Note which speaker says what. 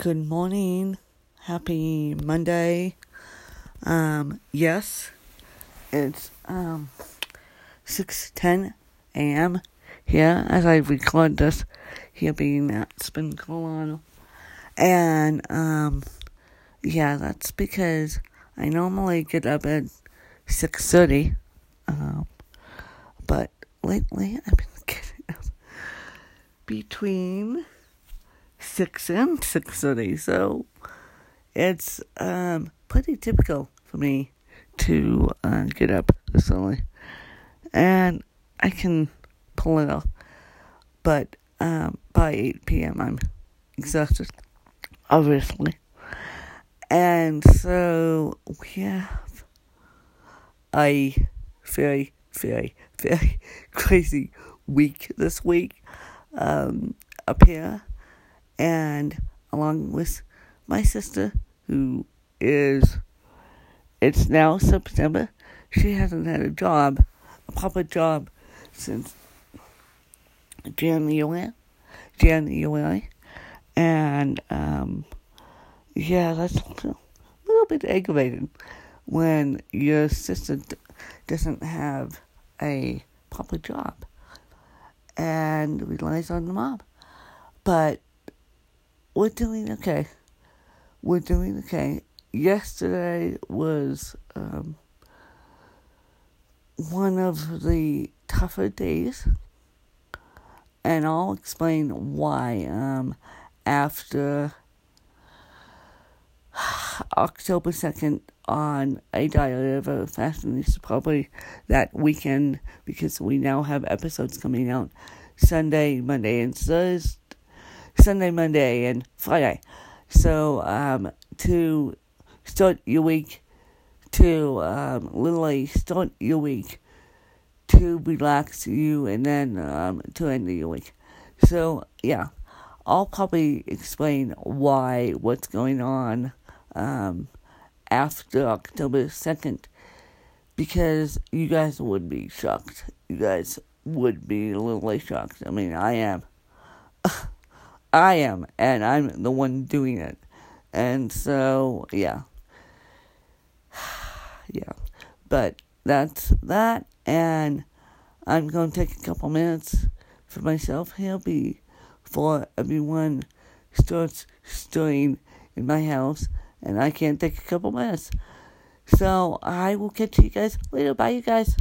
Speaker 1: Good morning. Happy Monday. Um, yes, it's um 6:10 a.m. here as I record this here being at Spin Colorado. And um yeah, that's because I normally get up at 6:30. Um but lately I've been getting up between six and six thirty. So it's um, pretty typical for me to uh, get up this early, and I can pull it off. But um, by eight p.m., I'm exhausted, obviously, and so we have a very, very, very crazy week this week um, up here and along with my sister, who is, it's now September, she hasn't had a job, a proper job, since January, January, and um, yeah, that's a little bit aggravating when your sister doesn't have a proper job and relies on the mom. But we're doing okay. We're doing okay. Yesterday was um, one of the tougher days, and I'll explain why. Um, after October 2nd on a diary of a fashionista, probably that weekend, because we now have episodes coming out Sunday, Monday, and Thursday Sunday, Monday, and Friday. So um, to start your week, to um, literally start your week, to relax you, and then um, to end your week. So yeah, I'll probably explain why what's going on um, after October second, because you guys would be shocked. You guys would be little shocked. I mean, I am. I am, and I'm the one doing it. And so, yeah. yeah. But that's that, and I'm going to take a couple minutes for myself here before everyone starts stirring in my house, and I can't take a couple minutes. So I will catch you guys later. Bye, you guys.